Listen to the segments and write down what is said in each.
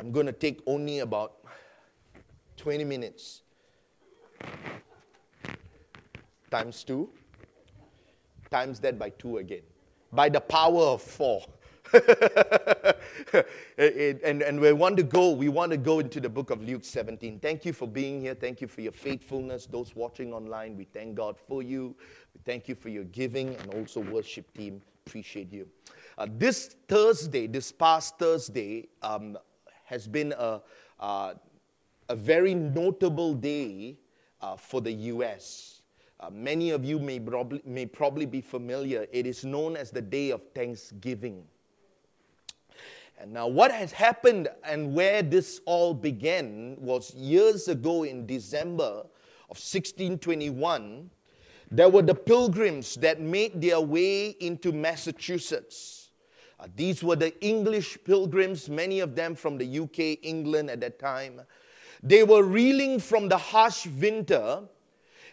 I'm going to take only about 20 minutes. Times two, times that by two again. By the power of four. and, and we want to go, we want to go into the book of Luke 17. Thank you for being here. Thank you for your faithfulness. Those watching online, we thank God for you. We thank you for your giving and also worship team. Appreciate you. Uh, this Thursday, this past Thursday, um, has been a, uh, a very notable day uh, for the U.S. Uh, many of you may probably, may probably be familiar. It is known as the Day of Thanksgiving. And now, what has happened and where this all began was years ago in December of 1621, there were the pilgrims that made their way into Massachusetts. Uh, these were the English pilgrims, many of them from the UK, England at that time. They were reeling from the harsh winter,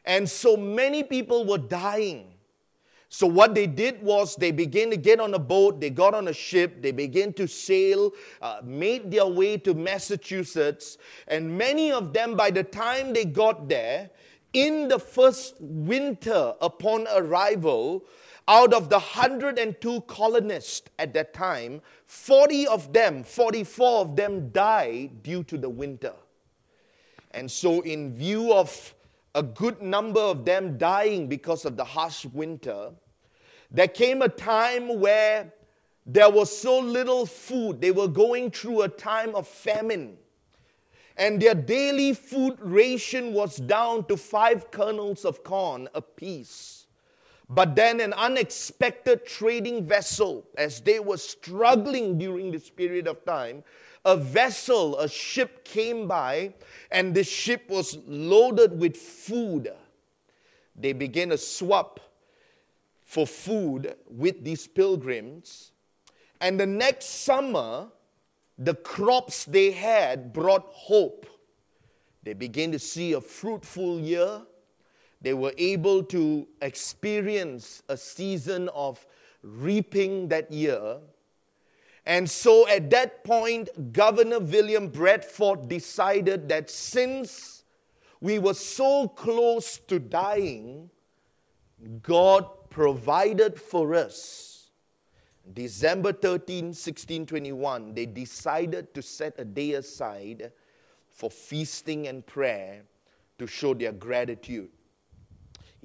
and so many people were dying. So, what they did was they began to get on a boat, they got on a ship, they began to sail, uh, made their way to Massachusetts, and many of them, by the time they got there, in the first winter upon arrival, out of the 102 colonists at that time, 40 of them, 44 of them died due to the winter. And so, in view of a good number of them dying because of the harsh winter, there came a time where there was so little food. They were going through a time of famine. And their daily food ration was down to five kernels of corn apiece. But then an unexpected trading vessel, as they were struggling during this period of time, a vessel, a ship came by, and the ship was loaded with food. They began to swap for food with these pilgrims. And the next summer, the crops they had brought hope. They began to see a fruitful year. They were able to experience a season of reaping that year. And so at that point, Governor William Bradford decided that since we were so close to dying, God provided for us. December 13, 1621, they decided to set a day aside for feasting and prayer to show their gratitude.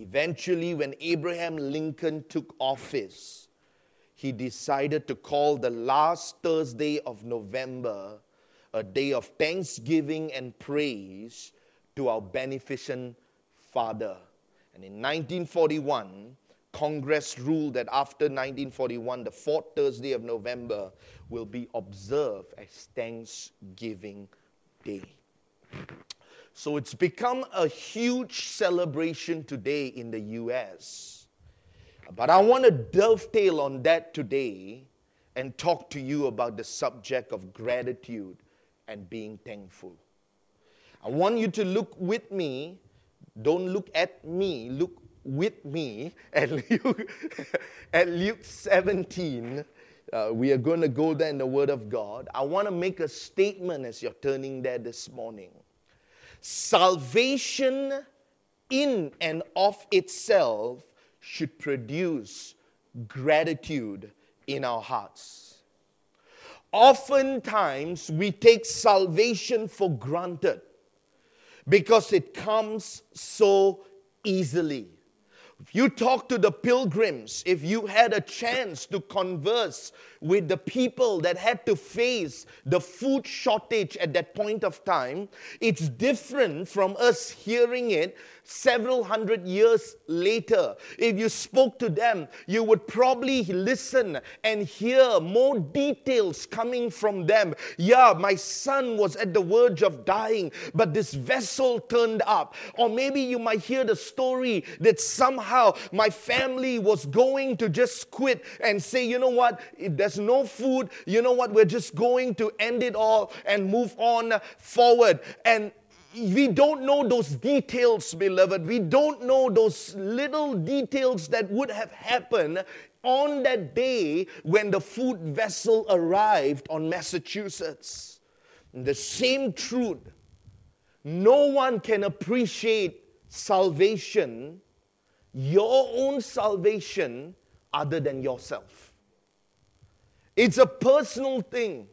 Eventually, when Abraham Lincoln took office, he decided to call the last Thursday of November a day of thanksgiving and praise to our beneficent Father. And in 1941, Congress ruled that after 1941, the fourth Thursday of November will be observed as Thanksgiving Day. So it's become a huge celebration today in the US. But I want to dovetail on that today and talk to you about the subject of gratitude and being thankful. I want you to look with me, don't look at me, look with me at Luke, at Luke 17. Uh, we are going to go there in the Word of God. I want to make a statement as you're turning there this morning. Salvation in and of itself should produce gratitude in our hearts. Oftentimes, we take salvation for granted because it comes so easily. If you talk to the pilgrims, if you had a chance to converse with the people that had to face the food shortage at that point of time, it's different from us hearing it several hundred years later. If you spoke to them, you would probably listen and hear more details coming from them. Yeah, my son was at the verge of dying, but this vessel turned up. Or maybe you might hear the story that somehow my family was going to just quit and say, you know what, there's no food, you know what, we're just going to end it all and move on forward. And we don't know those details, beloved. We don't know those little details that would have happened on that day when the food vessel arrived on Massachusetts. The same truth. No one can appreciate salvation, your own salvation, other than yourself. It's a personal thing.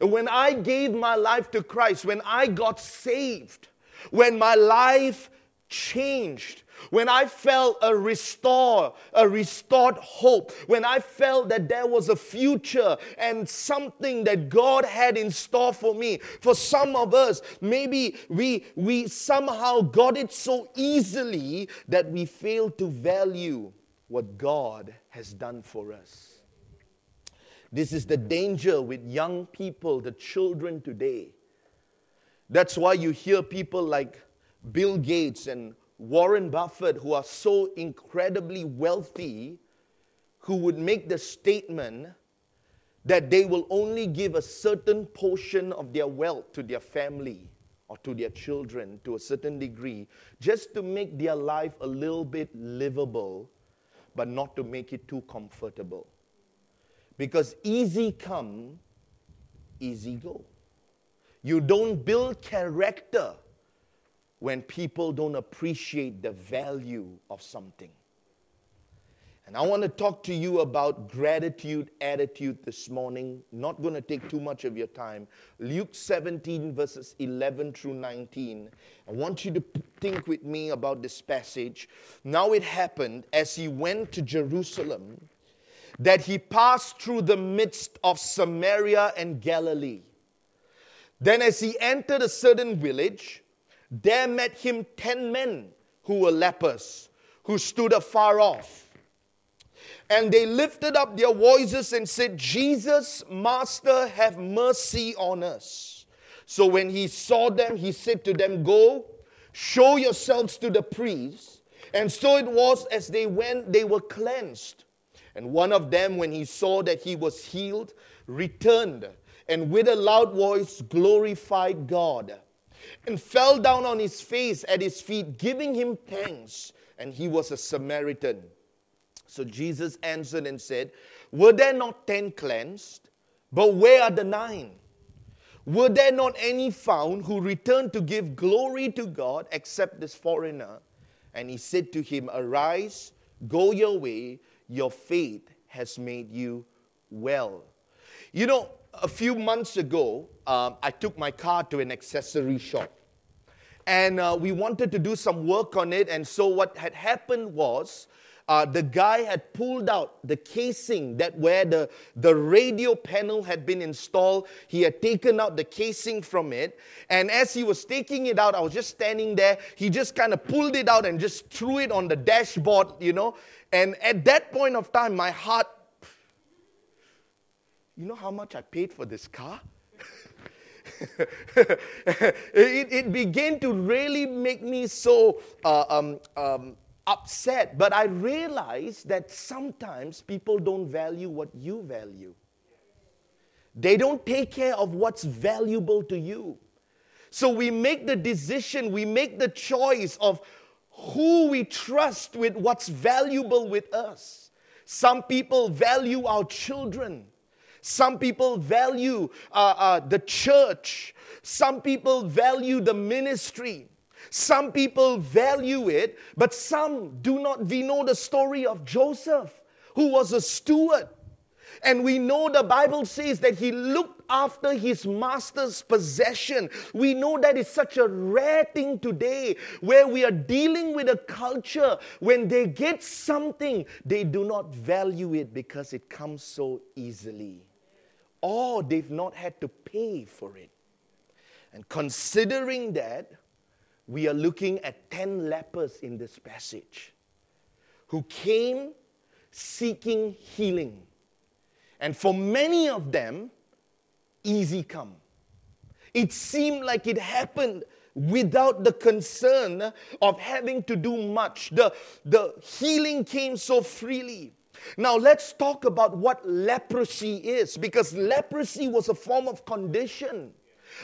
When I gave my life to Christ, when I got saved, when my life changed, when I felt a restore, a restored hope, when I felt that there was a future and something that God had in store for me. For some of us, maybe we we somehow got it so easily that we fail to value what God has done for us. This is the danger with young people, the children today. That's why you hear people like Bill Gates and Warren Buffett, who are so incredibly wealthy, who would make the statement that they will only give a certain portion of their wealth to their family or to their children to a certain degree, just to make their life a little bit livable, but not to make it too comfortable. Because easy come, easy go. You don't build character when people don't appreciate the value of something. And I want to talk to you about gratitude attitude this morning. Not going to take too much of your time. Luke 17, verses 11 through 19. I want you to think with me about this passage. Now it happened as he went to Jerusalem that he passed through the midst of Samaria and Galilee. Then, as he entered a certain village, there met him ten men who were lepers, who stood afar off. And they lifted up their voices and said, Jesus, Master, have mercy on us. So when he saw them, he said to them, Go, show yourselves to the priests. And so it was as they went, they were cleansed. And one of them, when he saw that he was healed, returned and with a loud voice glorified God and fell down on his face at his feet, giving him thanks. And he was a Samaritan. So Jesus answered and said, Were there not ten cleansed? But where are the nine? Were there not any found who returned to give glory to God except this foreigner? And he said to him, Arise, go your way, your faith has made you well. You know, a few months ago, um, I took my car to an accessory shop. And uh, we wanted to do some work on it. And so, what had happened was uh, the guy had pulled out the casing that where the, the radio panel had been installed. He had taken out the casing from it. And as he was taking it out, I was just standing there. He just kind of pulled it out and just threw it on the dashboard, you know. And at that point of time, my heart you know how much I paid for this car? it, it, began to really make me so uh, um, um, upset. But I realized that sometimes people don't value what you value, they don't take care of what's valuable to you. So we make the decision, we make the choice of who we trust with what's valuable with us. Some people value our children. Some people value uh, uh, the church. Some people value the ministry. Some people value it, but some do not. We know the story of Joseph, who was a steward. And we know the Bible says that he looked after his master's possession. We know that is such a rare thing today where we are dealing with a culture when they get something, they do not value it because it comes so easily or they've not had to pay for it. And considering that, we are looking at 10 lepers in this passage who came seeking healing. And for many of them, easy come. It seemed like it happened without the concern of having to do much. The, the healing came so freely. Now, let's talk about what leprosy is because leprosy was a form of condition,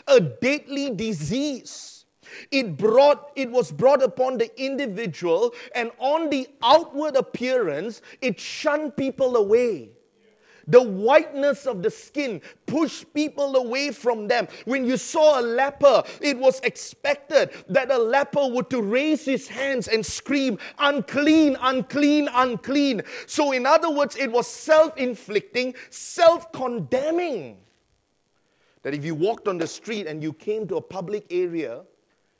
a deadly disease. It brought it was brought upon the individual and on the outward appearance it shunned people away. The whiteness of the skin pushed people away from them. When you saw a leper, it was expected that a leper would to raise his hands and scream, unclean, unclean, unclean. So, in other words, it was self inflicting, self condemning. That if you walked on the street and you came to a public area,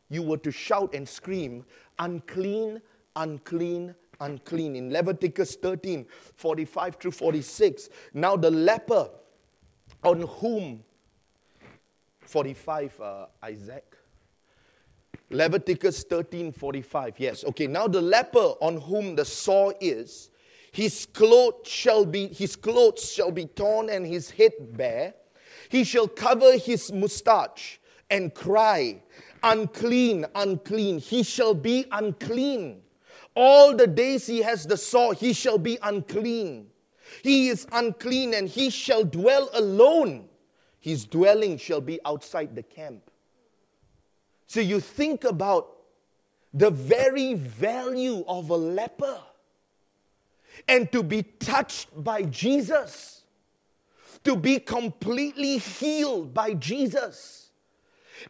you were to shout and scream, unclean, unclean, unclean. In Leviticus 13 45 through 46. Now the leper on whom, 45, uh, Isaac. Leviticus 13 45. Yes, okay. Now the leper on whom the sore is, his clothes shall be his clothes shall be torn and his head bare. He shall cover his mustache and cry, Unclean, unclean. He shall be unclean. All the days he has the sore, he shall be unclean. He is unclean and he shall dwell alone. His dwelling shall be outside the camp. So you think about the very value of a leper and to be touched by Jesus, to be completely healed by Jesus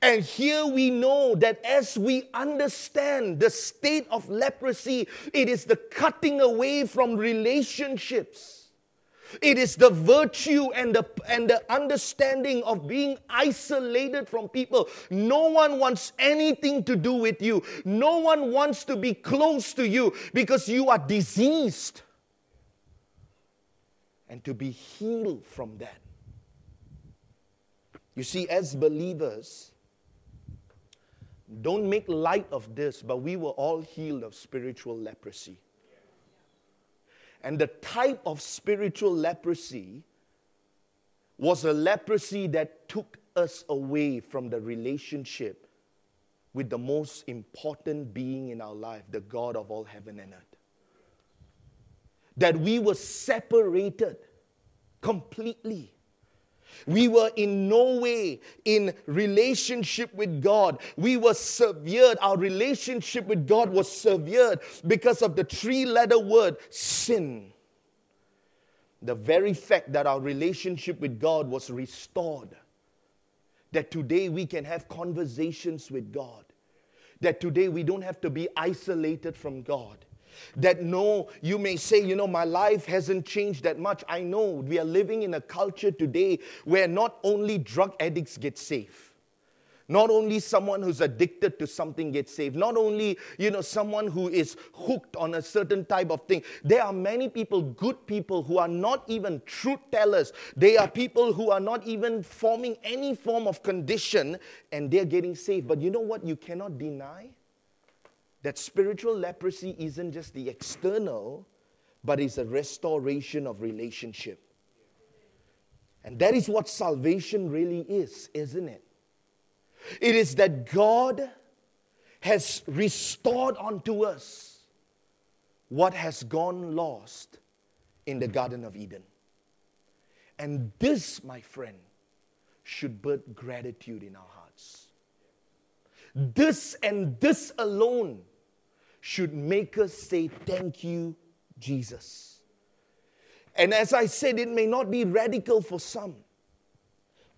and here we know that as we understand the state of leprosy, it is the cutting away from relationships. It is the virtue and the, and the understanding of being isolated from people. No one wants anything to do with you. No one wants to be close to you because you are diseased. And to be healed from that. You see, as believers, don't make light of this, but we were all healed of spiritual leprosy. And the type of spiritual leprosy was a leprosy that took us away from the relationship with the most important being in our life, the God of all heaven and earth. That we were separated completely we were in no way in relationship with God. We were severed. Our relationship with God was severed because of the three letter word sin. The very fact that our relationship with God was restored. That today we can have conversations with God. That today we don't have to be isolated from God that no, you may say, you know, my life hasn't changed that much. I know we are living in a culture today where not only drug addicts get saved, not only someone who's addicted to something gets saved, not only, you know, someone who is hooked on a certain type of thing. There are many people, good people, who are not even truth tellers. They are people who are not even forming any form of condition and they're getting saved. But you know what you cannot deny? That spiritual leprosy isn't just the external, but is a restoration of relationship. And that is what salvation really is, isn't it? It is that God has restored unto us what has gone lost in the Garden of Eden. And this, my friend, should birth gratitude in our hearts. This and this alone should make us say, Thank you, Jesus. And as I said, it may not be radical for some,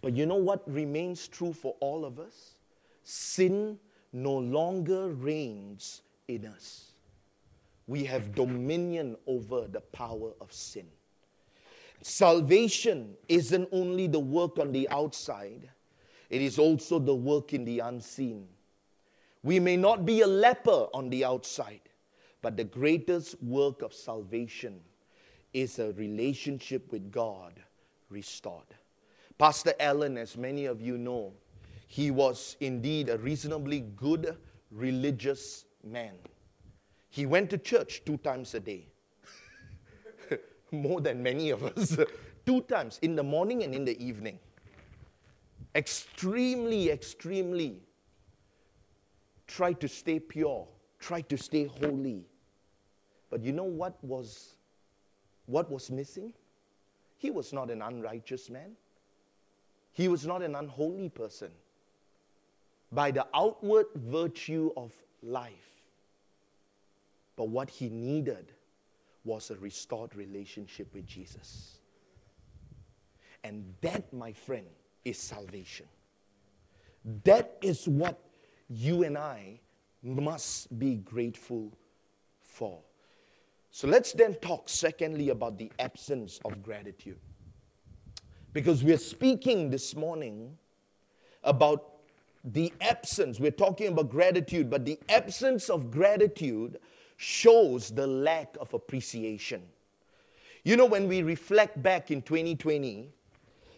but you know what remains true for all of us? Sin no longer reigns in us. We have dominion over the power of sin. Salvation isn't only the work on the outside, it is also the work in the unseen. We may not be a leper on the outside, but the greatest work of salvation is a relationship with God restored. Pastor Allen, as many of you know, he was indeed a reasonably good religious man. He went to church two times a day, more than many of us, two times in the morning and in the evening. Extremely, extremely Try to stay pure, Try to stay holy. But you know what was what was missing? He was not an unrighteous man. He was not an unholy person. By the outward virtue of life. But what he needed was a restored relationship with Jesus. And that, my friend, is salvation. That is what you and I must be grateful for. So let's then talk, secondly, about the absence of gratitude. Because we're speaking this morning about the absence, we're talking about gratitude, but the absence of gratitude shows the lack of appreciation. You know, when we reflect back in 2020,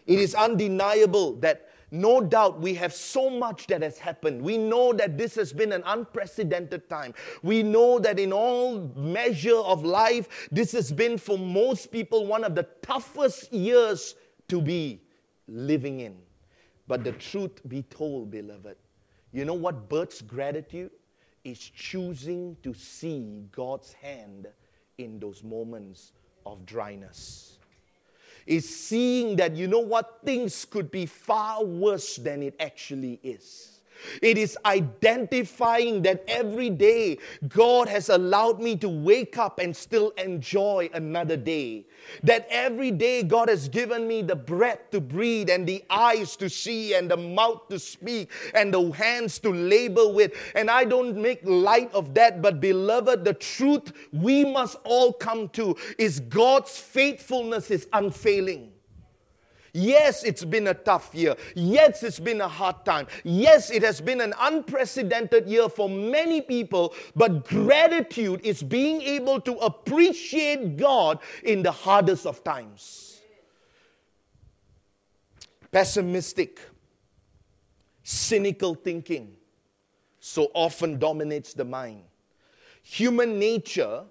it is undeniable that no doubt we have so much that has happened. We know that this has been an unprecedented time. We know that in all measure of life, this has been for most people one of the toughest years to be living in. But the truth be told, beloved, you know what births gratitude? Is choosing to see God's hand in those moments of dryness is seeing that, you know what, things could be far worse than it actually is. It is identifying that every day God has allowed me to wake up and still enjoy another day. That every day God has given me the breath to breathe and the eyes to see and the mouth to speak and the hands to labor with. And I don't make light of that, but beloved, the truth we must all come to is God's faithfulness is unfailing. Yes, it's been a tough year. Yes, it's been a hard time. Yes, it has been an unprecedented year for many people, but gratitude is being able to appreciate God in the hardest of times. Pessimistic, cynical thinking so often dominates the mind. Human nature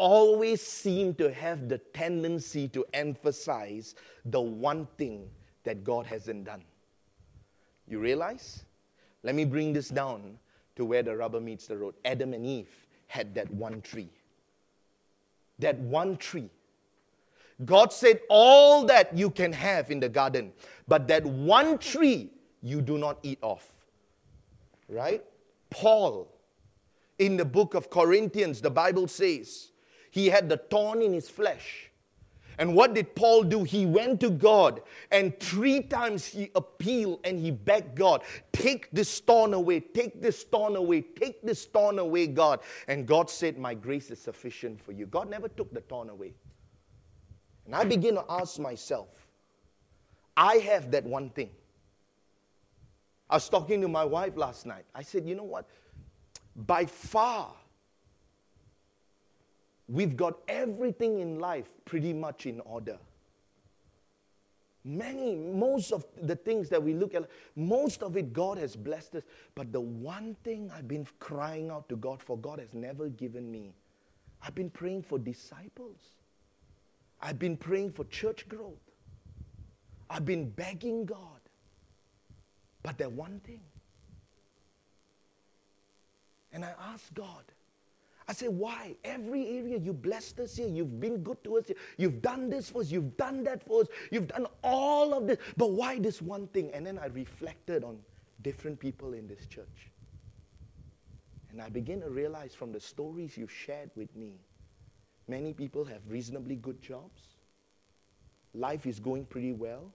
always seem to have the tendency to emphasize the one thing that God hasn't done. You realize? Let me bring this down to where the rubber meets the road. Adam and Eve had that one tree. That one tree. God said, All that you can have in the garden, but that one tree you do not eat of. Right? Paul, in the book of Corinthians, the Bible says, he had the thorn in his flesh. And what did Paul do? He went to God and three times he appealed and he begged God, Take this thorn away, take this thorn away, take this thorn away, God. And God said, My grace is sufficient for you. God never took the thorn away. And I begin to ask myself, I have that one thing. I was talking to my wife last night. I said, You know what? By far, We've got everything in life pretty much in order. Many, most of the things that we look at, most of it God has blessed us. But the one thing I've been crying out to God for, God has never given me. I've been praying for disciples. I've been praying for church growth. I've been begging God. But that one thing. And I asked God, I say, why? Every area you blessed us here, you've been good to us you've done this for us, you've done that for us, you've done all of this, but why this one thing? And then I reflected on different people in this church. And I begin to realize from the stories you shared with me, many people have reasonably good jobs. Life is going pretty well,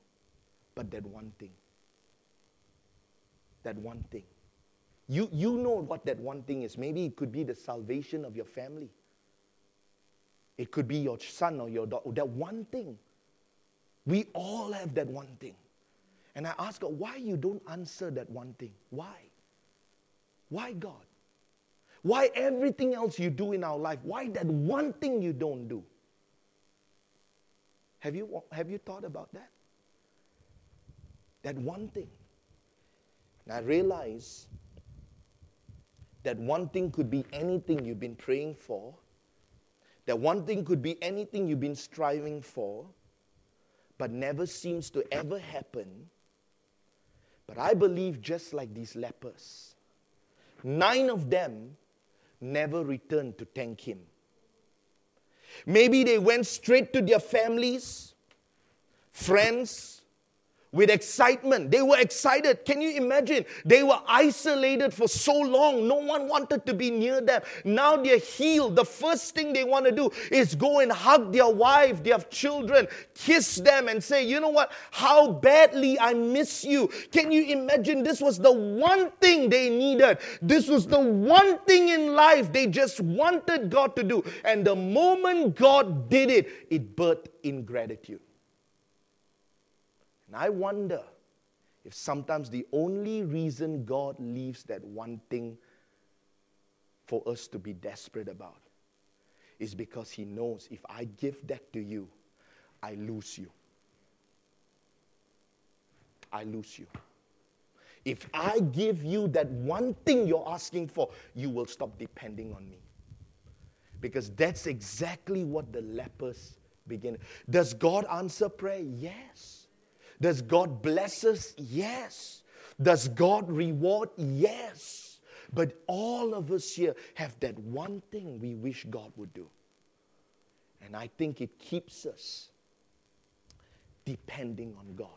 but that one thing, that one thing you, you know what that one thing is. Maybe it could be the salvation of your family. It could be your son or your daughter. That one thing. We all have that one thing. And I ask God, why you don't answer that one thing? Why? Why God? Why everything else you do in our life? Why that one thing you don't do? Have you, have you thought about that? That one thing. And I realize that one thing could be anything you've been praying for, that one thing could be anything you've been striving for, but never seems to ever happen. But I believe just like these lepers, nine of them never returned to thank him. Maybe they went straight to their families, friends, with excitement. They were excited. Can you imagine? They were isolated for so long. No one wanted to be near them. Now they're healed. The first thing they want to do is go and hug their wife, their children, kiss them, and say, You know what? How badly I miss you. Can you imagine? This was the one thing they needed. This was the one thing in life they just wanted God to do. And the moment God did it, it birthed ingratitude. I wonder if sometimes the only reason God leaves that one thing for us to be desperate about is because He knows if I give that to you, I lose you. I lose you. If I give you that one thing you're asking for, you will stop depending on me. Because that's exactly what the lepers begin. Does God answer prayer? Yes. Does God bless us? Yes. Does God reward? Yes. But all of us here have that one thing we wish God would do. And I think it keeps us depending on God.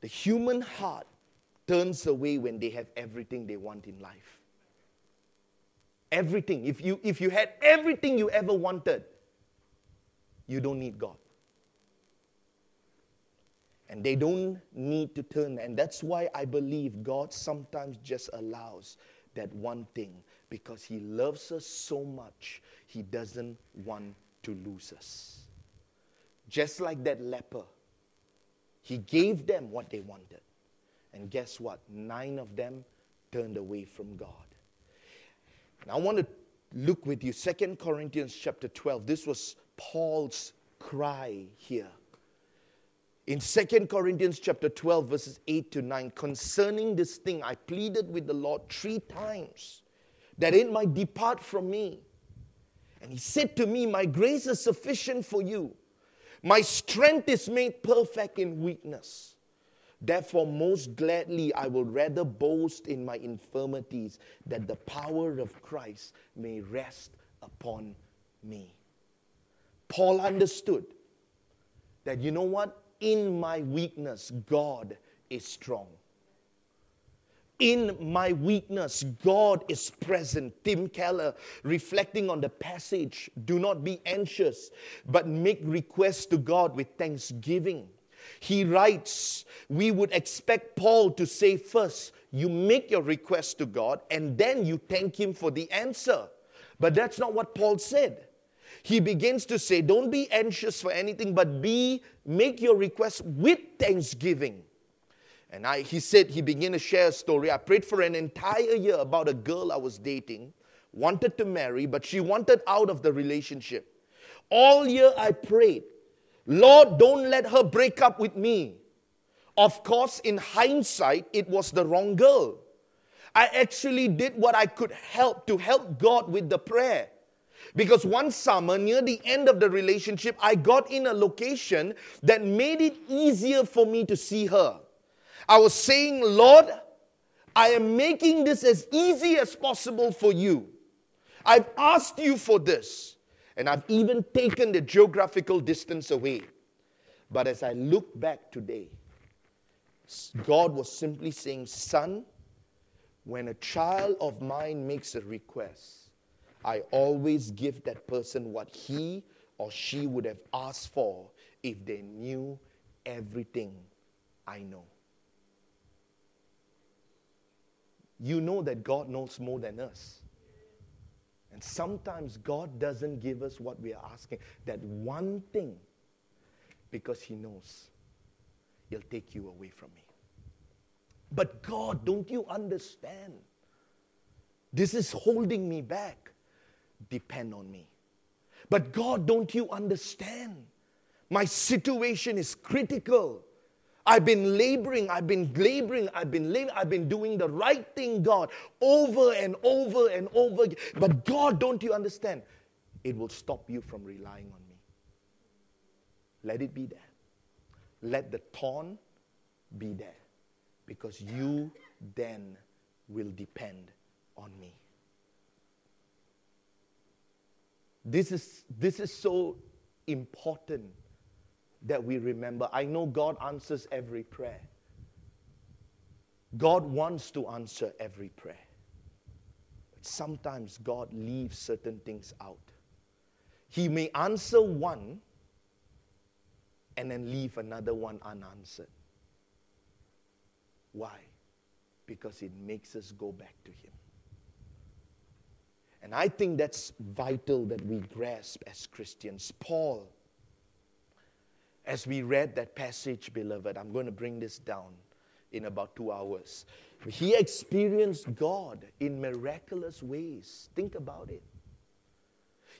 The human heart turns away when they have everything they want in life. Everything. If you, if you had everything you ever wanted, you don't need God and they don't need to turn. And that's why I believe God sometimes just allows that one thing because He loves us so much, He doesn't want to lose us. Just like that leper, He gave them what they wanted. And guess what? Nine of them turned away from God. And I want to look with you, Second Corinthians chapter 12. This was Paul's cry here in Second Corinthians chapter 12 verses 8 to 9 concerning this thing I pleaded with the Lord 3 times that it might depart from me. And he said to me my grace is sufficient for you. My strength is made perfect in weakness. Therefore most gladly I will rather boast in my infirmities that the power of Christ may rest upon me. Paul understood that you know what in my weakness, God is strong. In my weakness, God is present. Tim Keller, reflecting on the passage, do not be anxious, but make requests to God with thanksgiving. He writes, we would expect Paul to say first, you make your request to God and then you thank Him for the answer. But that's not what Paul said he begins to say, Don't be anxious for anything, but be, make your request with thanksgiving. And I, he said, he began to share a story. I prayed for an entire year about a girl I was dating, wanted to marry, but she wanted out of the relationship. All year I prayed, Lord, don't let her break up with me. Of course, in hindsight, it was the wrong girl. I actually did what I could help to help God with the prayer. Because one summer, near the end of the relationship, I got in a location that made it easier for me to see her. I was saying, Lord, I am making this as easy as possible for you. I've asked you for this, and I've even taken the geographical distance away. But as I look back today, God was simply saying, Son, when a child of mine makes a request, I always give that person what he or she would have asked for if they knew everything I know. You know that God knows more than us. And sometimes God doesn't give us what we are asking, that one thing, because He knows He'll take you away from me. But God, don't you understand? This is holding me back depend on me. But God, don't you understand? My situation is critical. I've been laboring, I've been laboring, I've been laboring, I've been doing the right thing, God, over and over and over again. But God, don't you understand? It will stop you from relying on me. Let it be there. Let the thorn be there. Because you then will depend on me. This is, this is so important that we remember. I know God answers every prayer. God wants to answer every prayer. But sometimes God leaves certain things out. He may answer one and then leave another one unanswered. Why? Because it makes us go back to Him. And I think that's vital that we grasp as Christians. Paul, as we read that passage, beloved, I'm going to bring this down in about two hours. He experienced God in miraculous ways. Think about it.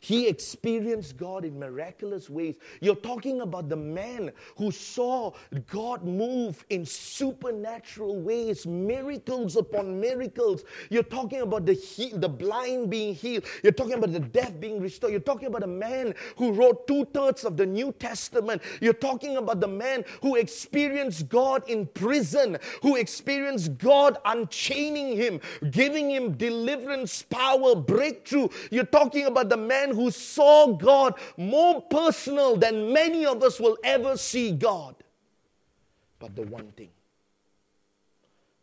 He experienced God in miraculous ways. You're talking about the man who saw God move in supernatural ways, miracles upon miracles. You're talking about the, he- the blind being healed. You're talking about the deaf being restored. You're talking about a man who wrote two thirds of the New Testament. You're talking about the man who experienced God in prison, who experienced God unchaining him, giving him deliverance, power, breakthrough. You're talking about the man who saw God more personal than many of us will ever see God. But the one thing,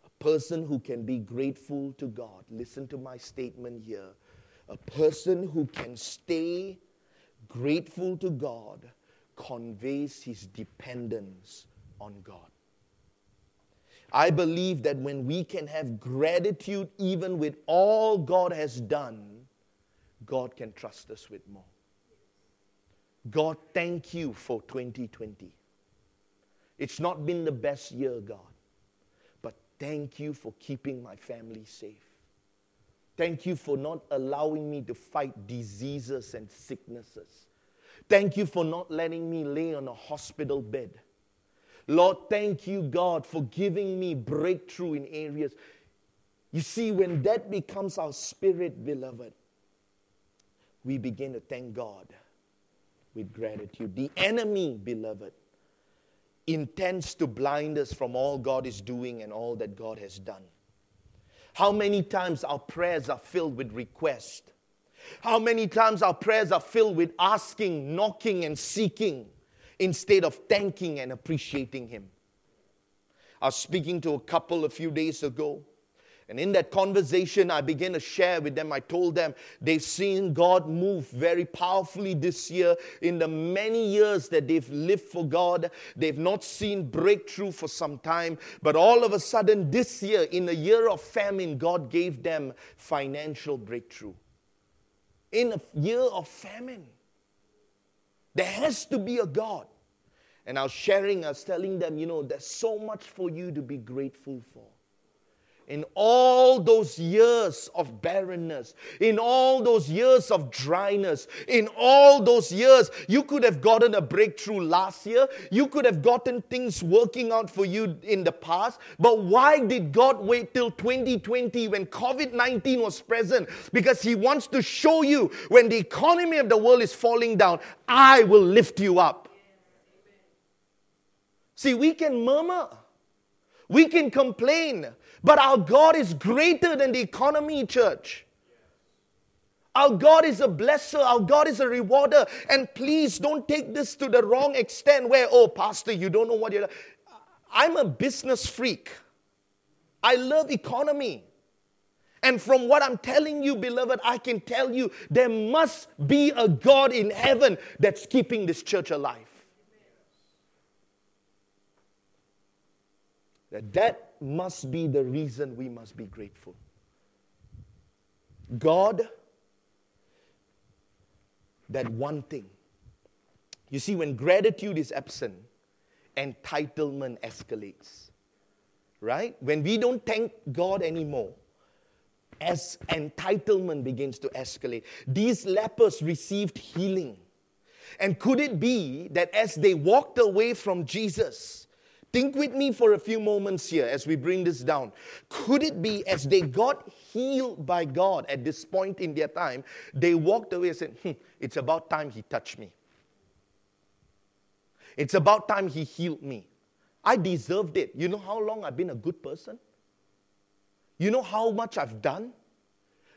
a person who can be grateful to God, listen to my statement here. A person who can stay grateful to God conveys his dependence on God. I believe that when we can have gratitude even with all God has done, God can trust us with more. God, thank you for 2020. It's not been the best year, God, but thank you for keeping my family safe. Thank you for not allowing me to fight diseases and sicknesses. Thank you for not letting me lay on a hospital bed. Lord, thank you, God, for giving me breakthrough in areas. You see, when that becomes our spirit, beloved, we begin to thank God with gratitude. The enemy, beloved, intends to blind us from all God is doing and all that God has done. How many times our prayers are filled with request? How many times our prayers are filled with asking, knocking, and seeking instead of thanking and appreciating Him? I was speaking to a couple a few days ago. And in that conversation, I began to share with them. I told them they've seen God move very powerfully this year. In the many years that they've lived for God, they've not seen breakthrough for some time. But all of a sudden, this year, in a year of famine, God gave them financial breakthrough. In a year of famine, there has to be a God. And I was sharing, I was telling them, you know, there's so much for you to be grateful for in all those years of barrenness, in all those years of dryness, in all those years, you could have gotten a breakthrough last year. You could have gotten things working out for you in the past. But why did God wait till 2020 when COVID 19 was present? Because He wants to show you when the economy of the world is falling down, I will lift you up. See, we can murmur. We can complain, but our God is greater than the economy, church. Our God is a blesser. Our God is a rewarder. And please don't take this to the wrong extent where, oh, Pastor, you don't know what you're. I'm a business freak. I love economy. And from what I'm telling you, beloved, I can tell you there must be a God in heaven that's keeping this church alive. That that must be the reason we must be grateful. God, that one thing. You see, when gratitude is absent, entitlement escalates. Right? When we don't thank God anymore, as entitlement begins to escalate, these lepers received healing. And could it be that as they walked away from Jesus, Think with me for a few moments here as we bring this down. Could it be as they got healed by God at this point in their time, they walked away and said, hmm, It's about time He touched me. It's about time He healed me. I deserved it. You know how long I've been a good person? You know how much I've done?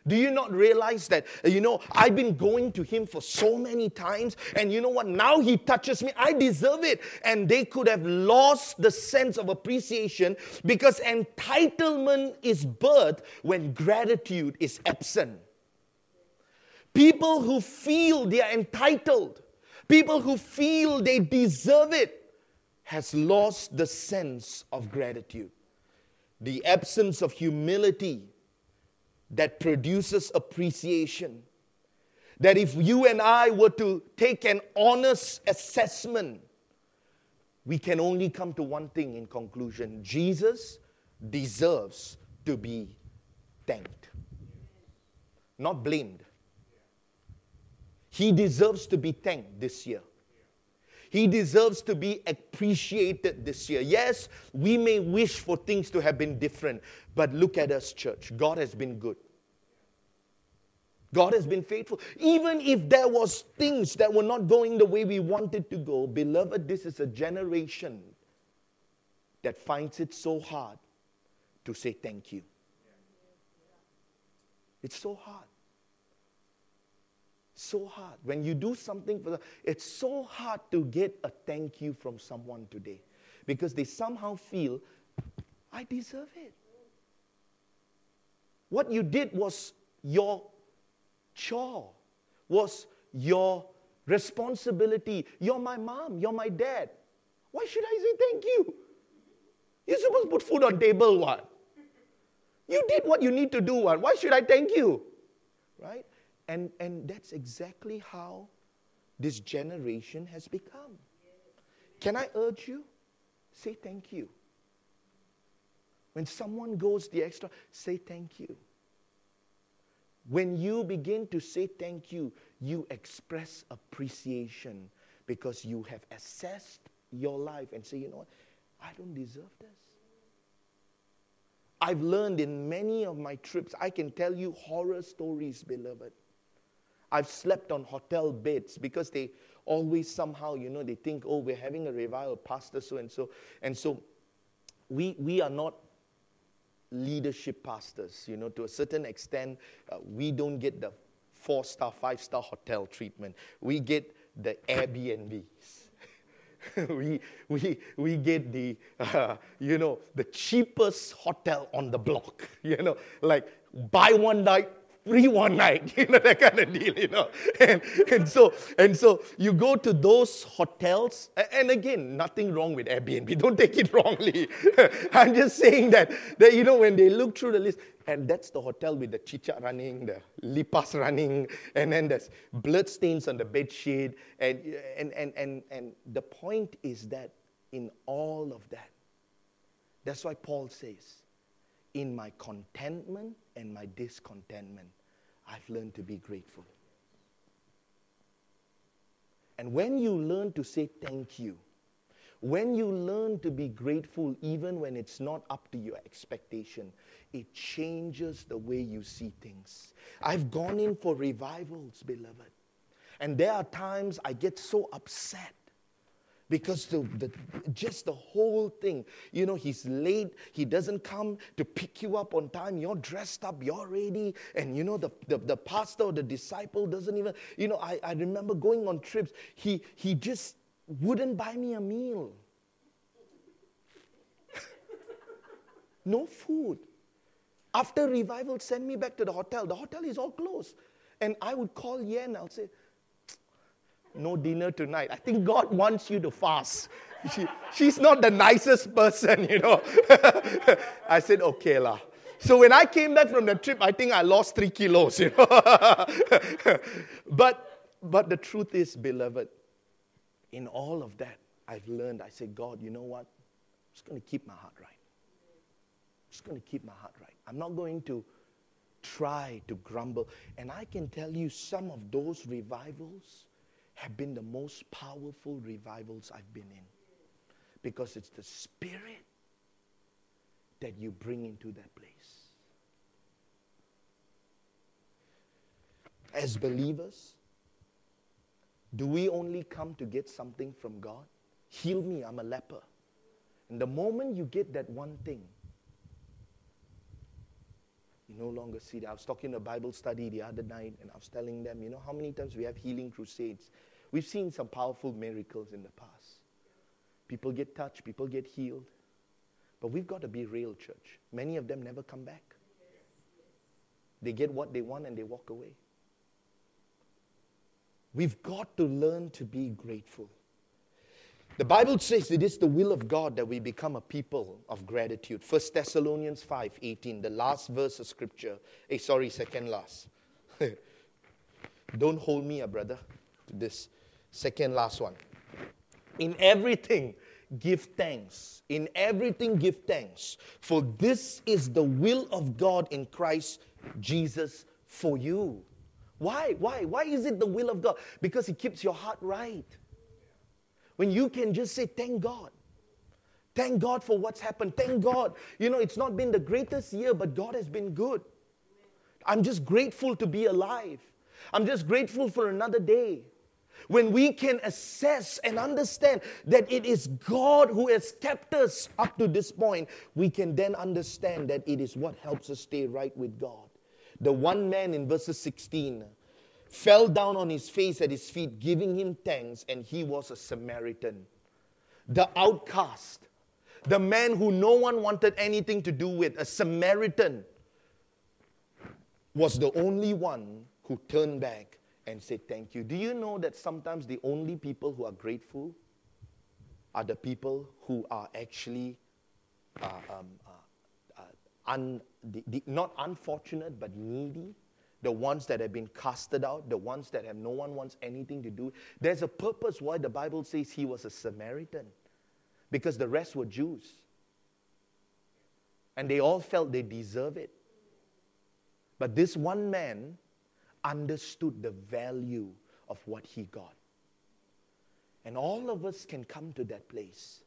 Do you not realize that, uh, you know, I've been going to him for so many times, and you know what? Now he touches me. I deserve it. And they could have lost the sense of appreciation because entitlement is birth when gratitude is absent. People who feel they are entitled, people who feel they deserve it, has lost the sense of gratitude. The absence of humility that produces appreciation. That if you and I were to take an honest assessment, we can only come to one thing in conclusion Jesus deserves to be thanked, not blamed. He deserves to be thanked this year. He deserves to be appreciated this year. Yes, we may wish for things to have been different, but look at us, church. God has been good. God has been faithful. Even if there was things that were not going the way we wanted to go, beloved, this is a generation that finds it so hard to say thank you. It's so hard so hard. When you do something for them, it's so hard to get a thank you from someone today because they somehow feel, I deserve it. What you did was your chore, was your responsibility. You're my mom, you're my dad. Why should I say thank you? You're supposed to put food on table, what? You did what you need to do, what? Why should I thank you? Right? And, and that's exactly how this generation has become. Can I urge you? Say thank you. When someone goes the extra, say thank you. When you begin to say thank you, you express appreciation because you have assessed your life and say, you know what? I don't deserve this. I've learned in many of my trips, I can tell you horror stories, beloved, I've slept on hotel beds because they always somehow, you know, they think, oh, we're having a revival, pastor so and so. And so we, we are not leadership pastors, you know, to a certain extent, uh, we don't get the four star, five star hotel treatment. We get the Airbnbs. we, we, we get the, uh, you know, the cheapest hotel on the block, you know, like buy one night, free one night, you know, that kind of deal, you know. And, and, so, and so you go to those hotels, and again, nothing wrong with Airbnb, don't take it wrongly. I'm just saying that, that, you know, when they look through the list, and that's the hotel with the chicha running, the lipas running, and then there's blood stains on the bed sheet. And, and, and, and, and the point is that in all of that, that's why Paul says, in my contentment and my discontentment, I've learned to be grateful. And when you learn to say thank you, when you learn to be grateful even when it's not up to your expectation, it changes the way you see things. I've gone in for revivals, beloved. And there are times I get so upset because the, the, just the whole thing you know he's late he doesn't come to pick you up on time you're dressed up you're ready and you know the, the, the pastor or the disciple doesn't even you know I, I remember going on trips he he just wouldn't buy me a meal. No food. After revival send me back to the hotel. The hotel is all closed. And i would call yen i'll say no dinner tonight. I think God wants you to fast. She, she's not the nicest person, you know. I said, okay lah. So when I came back from the trip, I think I lost three kilos, you know. but, but the truth is, beloved, in all of that, I've learned, I said, God, you know what? I'm just going to keep my heart right. I'm just going to keep my heart right. I'm not going to try to grumble. And I can tell you some of those revivals have been the most powerful revivals I've been in. Because it's the Spirit that you bring into that place. As believers, do we only come to get something from God? Heal me, I'm a leper. And the moment you get that one thing, You no longer see that. I was talking a Bible study the other night, and I was telling them, you know, how many times we have healing crusades. We've seen some powerful miracles in the past. People get touched, people get healed. But we've got to be real, church. Many of them never come back. They get what they want and they walk away. We've got to learn to be grateful. The Bible says it is the will of God that we become a people of gratitude. 1 Thessalonians 5 18, the last verse of scripture. Hey, sorry, second last. Don't hold me, a brother, to this second last one. In everything, give thanks. In everything, give thanks. For this is the will of God in Christ Jesus for you. Why? Why? Why is it the will of God? Because He keeps your heart right. When you can just say, Thank God. Thank God for what's happened. Thank God. You know, it's not been the greatest year, but God has been good. I'm just grateful to be alive. I'm just grateful for another day. When we can assess and understand that it is God who has kept us up to this point, we can then understand that it is what helps us stay right with God. The one man in verses 16 fell down on his face at his feet, giving him thanks, and he was a Samaritan. The outcast, the man who no one wanted anything to do with, a Samaritan, was the only one who turned back and say Thank you. Do you know that sometimes the only people who are grateful are the people who are actually uh, um, uh, uh, un, the, the, not unfortunate but needy? the ones that have been casted out, the ones that have no one wants anything to do. There's a purpose why the Bible says he was a Samaritan, because the rest were Jews. And they all felt they deserve it. But this one man understood the value of what he got. And all of us can come to that place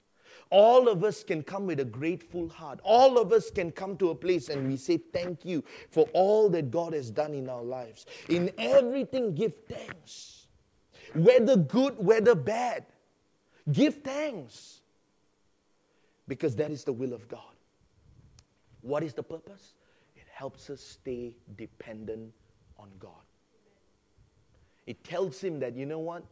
all of us can come with a grateful heart. All of us can come to a place and we say, Thank you for all that God has done in our lives. In everything, give thanks. Whether good, whether bad, give thanks. Because that is the will of God. What is the purpose? It helps us stay dependent on God. It tells him that, you know what?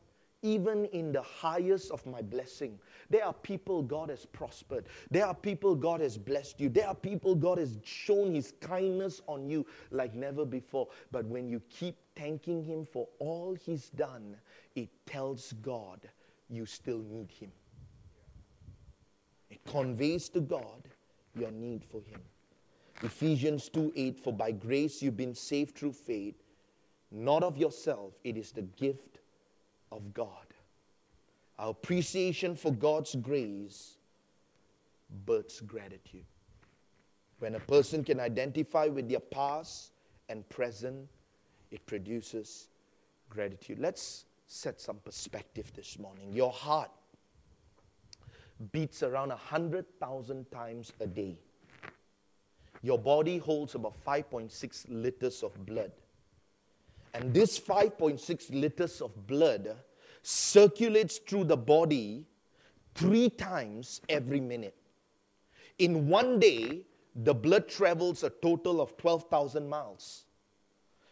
even in the highest of my blessing. There are people God has prospered. There are people God has blessed you. There are people God has shown His kindness on you like never before. But when you keep thanking Him for all He's done, it tells God you still need Him. It conveys to God your need for Him. Ephesians 2 8, for by grace you've been saved through faith, not of yourself, it is the gift of God. Our appreciation for God's grace births gratitude. When a person can identify with their past and present, it produces gratitude. Let's set some perspective this morning. Your heart beats around 100,000 times a day. Your body holds about 5.6 liters of blood. And this 5.6 liters of blood circulates through the body three times every minute. In one day, the blood travels a total of 12,000 miles.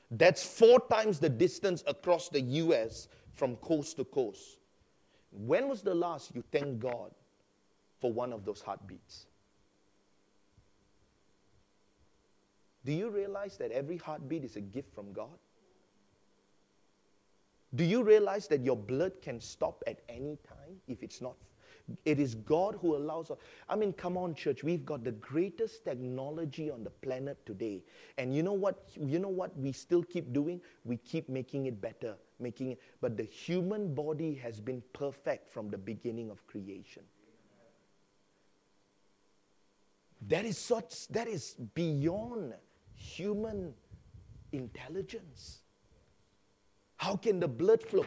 That's four times the distance across the US from coast to coast. When was the last you thanked God for one of those heartbeats? Do you realize that every heartbeat is a gift from God? Do you realize that your blood can stop at any time if it's not? It is God who allows. Us. I mean, come on, church. We've got the greatest technology on the planet today. And you know what? You know what we still keep doing? We keep making it better, making it. But the human body has been perfect from the beginning of creation. That is such that is beyond human intelligence. How can the blood flow?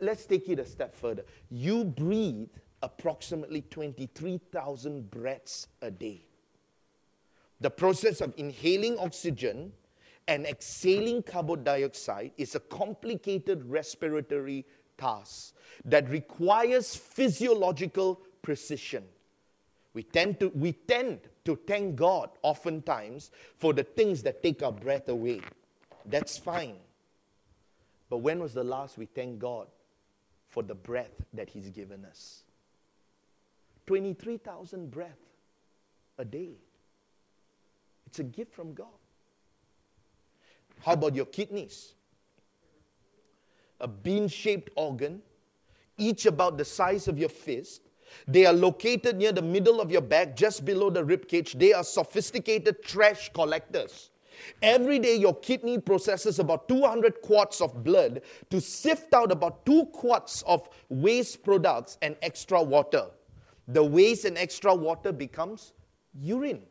Let's take it a step further. You breathe approximately 23,000 breaths a day. The process of inhaling oxygen and exhaling carbon dioxide is a complicated respiratory task that requires physiological precision. We tend to, we tend to thank God oftentimes for the things that take our breath away. That's fine. But when was the last we thanked God for the breath that He's given us? 23,000 breath a day. It's a gift from God. How about your kidneys? A bean shaped organ, each about the size of your fist. They are located near the middle of your back, just below the rib cage. They are sophisticated trash collectors. Every day, your kidney processes about 200 quarts of blood to sift out about 2 quarts of waste products and extra water. The waste and extra water becomes urine,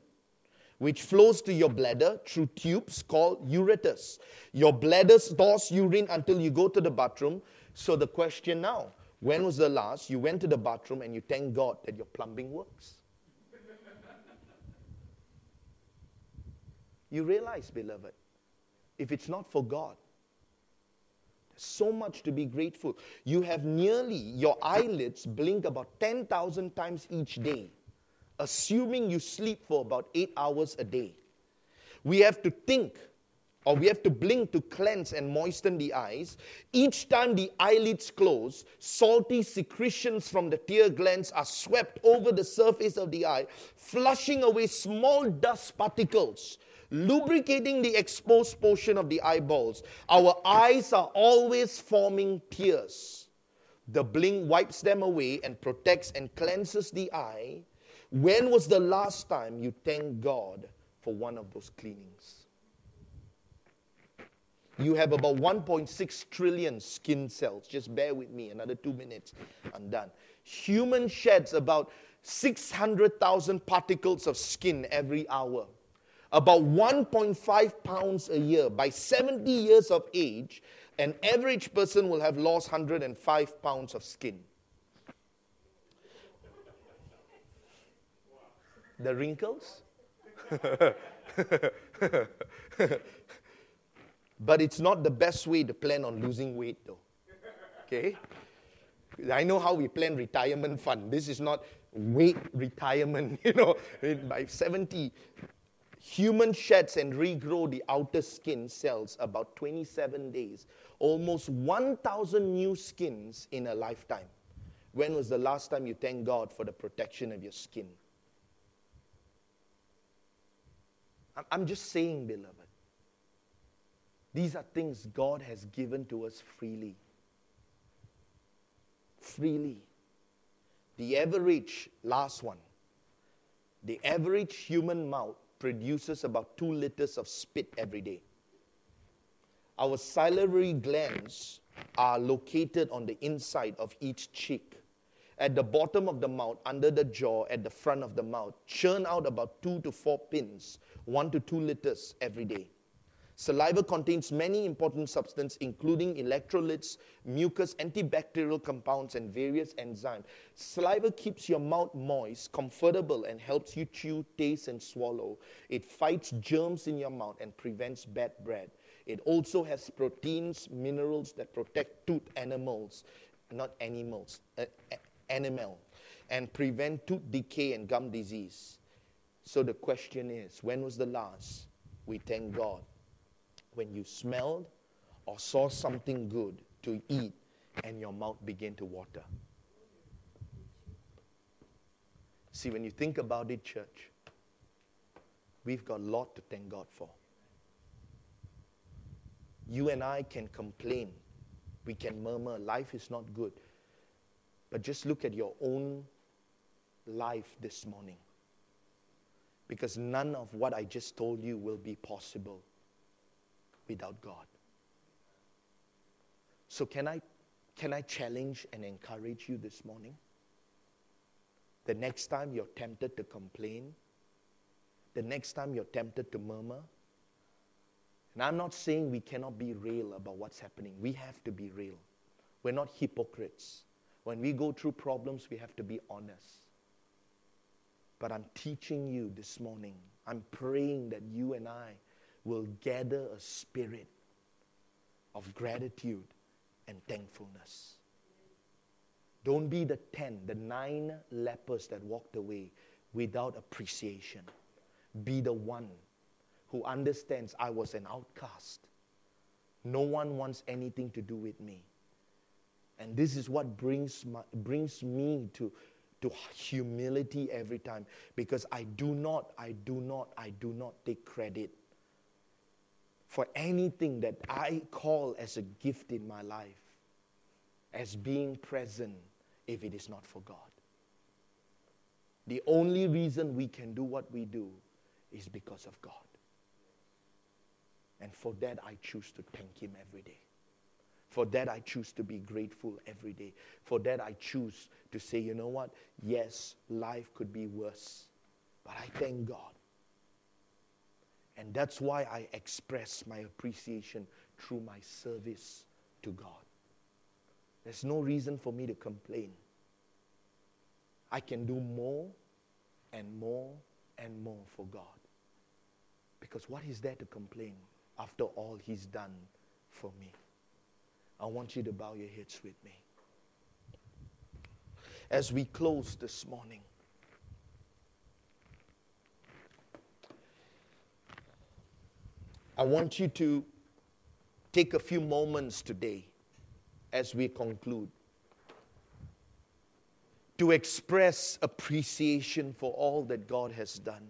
which flows to your bladder through tubes called ureters. Your bladder stores urine until you go to the bathroom. So, the question now when was the last you went to the bathroom and you thank God that your plumbing works? You realize, beloved, if it's not for God, there's so much to be grateful. You have nearly, your eyelids blink about 10,000 times each day, assuming you sleep for about eight hours a day. We have to think or we have to blink to cleanse and moisten the eyes. Each time the eyelids close, salty secretions from the tear glands are swept over the surface of the eye, flushing away small dust particles lubricating the exposed portion of the eyeballs. Our eyes are always forming tears. The blink wipes them away and protects and cleanses the eye. When was the last time you thanked God for one of those cleanings? You have about 1.6 trillion skin cells. Just bear with me, another two minutes, I'm done. Human sheds about 600,000 particles of skin every hour about 1.5 pounds a year. By 70 years of age, an average person will have lost 105 pounds of skin. The wrinkles? but it's not the best way to plan on losing weight, though. Okay? I know how we plan retirement fund. This is not weight retirement, you know. By 70, Human sheds and regrow the outer skin cells about 27 days, almost 1,000 new skins in a lifetime. When was the last time you thanked God for the protection of your skin? I'm just saying, beloved. These are things God has given to us freely. Freely. The average, last one, the average human mouth produces about two liters of spit every day. Our salivary glands are located on the inside of each cheek. At the bottom of the mouth, under the jaw, at the front of the mouth, churn out about two to four pins, one to two liters every day. Saliva contains many important substances, including electrolytes, mucus, antibacterial compounds, and various enzymes. Saliva keeps your mouth moist, comfortable, and helps you chew, taste, and swallow. It fights germs in your mouth and prevents bad breath. It also has proteins, minerals that protect tooth animals, not animals, uh, animal, and prevent tooth decay and gum disease. So the question is, when was the last we thank God when you smelled or saw something good to eat and your mouth began to water. See, when you think about it, church, we've got a lot to thank God for. You and I can complain, we can murmur, life is not good. But just look at your own life this morning. Because none of what I just told you will be possible without God. So, can I, can I challenge and encourage you this morning? The next time you're tempted to complain, the next time you're tempted to murmur, and I'm not saying we cannot be real about what's happening. We have to be real. We're not hypocrites. When we go through problems, we have to be honest. But I'm teaching you this morning, I'm praying that you and I will gather a spirit of gratitude and thankfulness. Don't be the ten, the nine lepers that walked away. without appreciation. Be the one who understands I was an outcast. No one wants anything to do with me. And this is what brings, my, brings me to, to humility every time because I do not, I do not, I do not take credit for anything that I call as a gift in my life as being present if it is not for God. The only reason we can do what we do is because of God. And for that, I choose to thank Him every day. For that, I choose to be grateful every day. For that, I choose to say, you know what? Yes, life could be worse, but I thank God. And that's why I express my appreciation through my service to God. There's no reason for me to complain. I can do more and more and more for God. Because what is there to complain after all He's done for me? I want you to bow your heads with me. As we close this morning, I want you to take a few moments today as we conclude to express appreciation for all that God has done.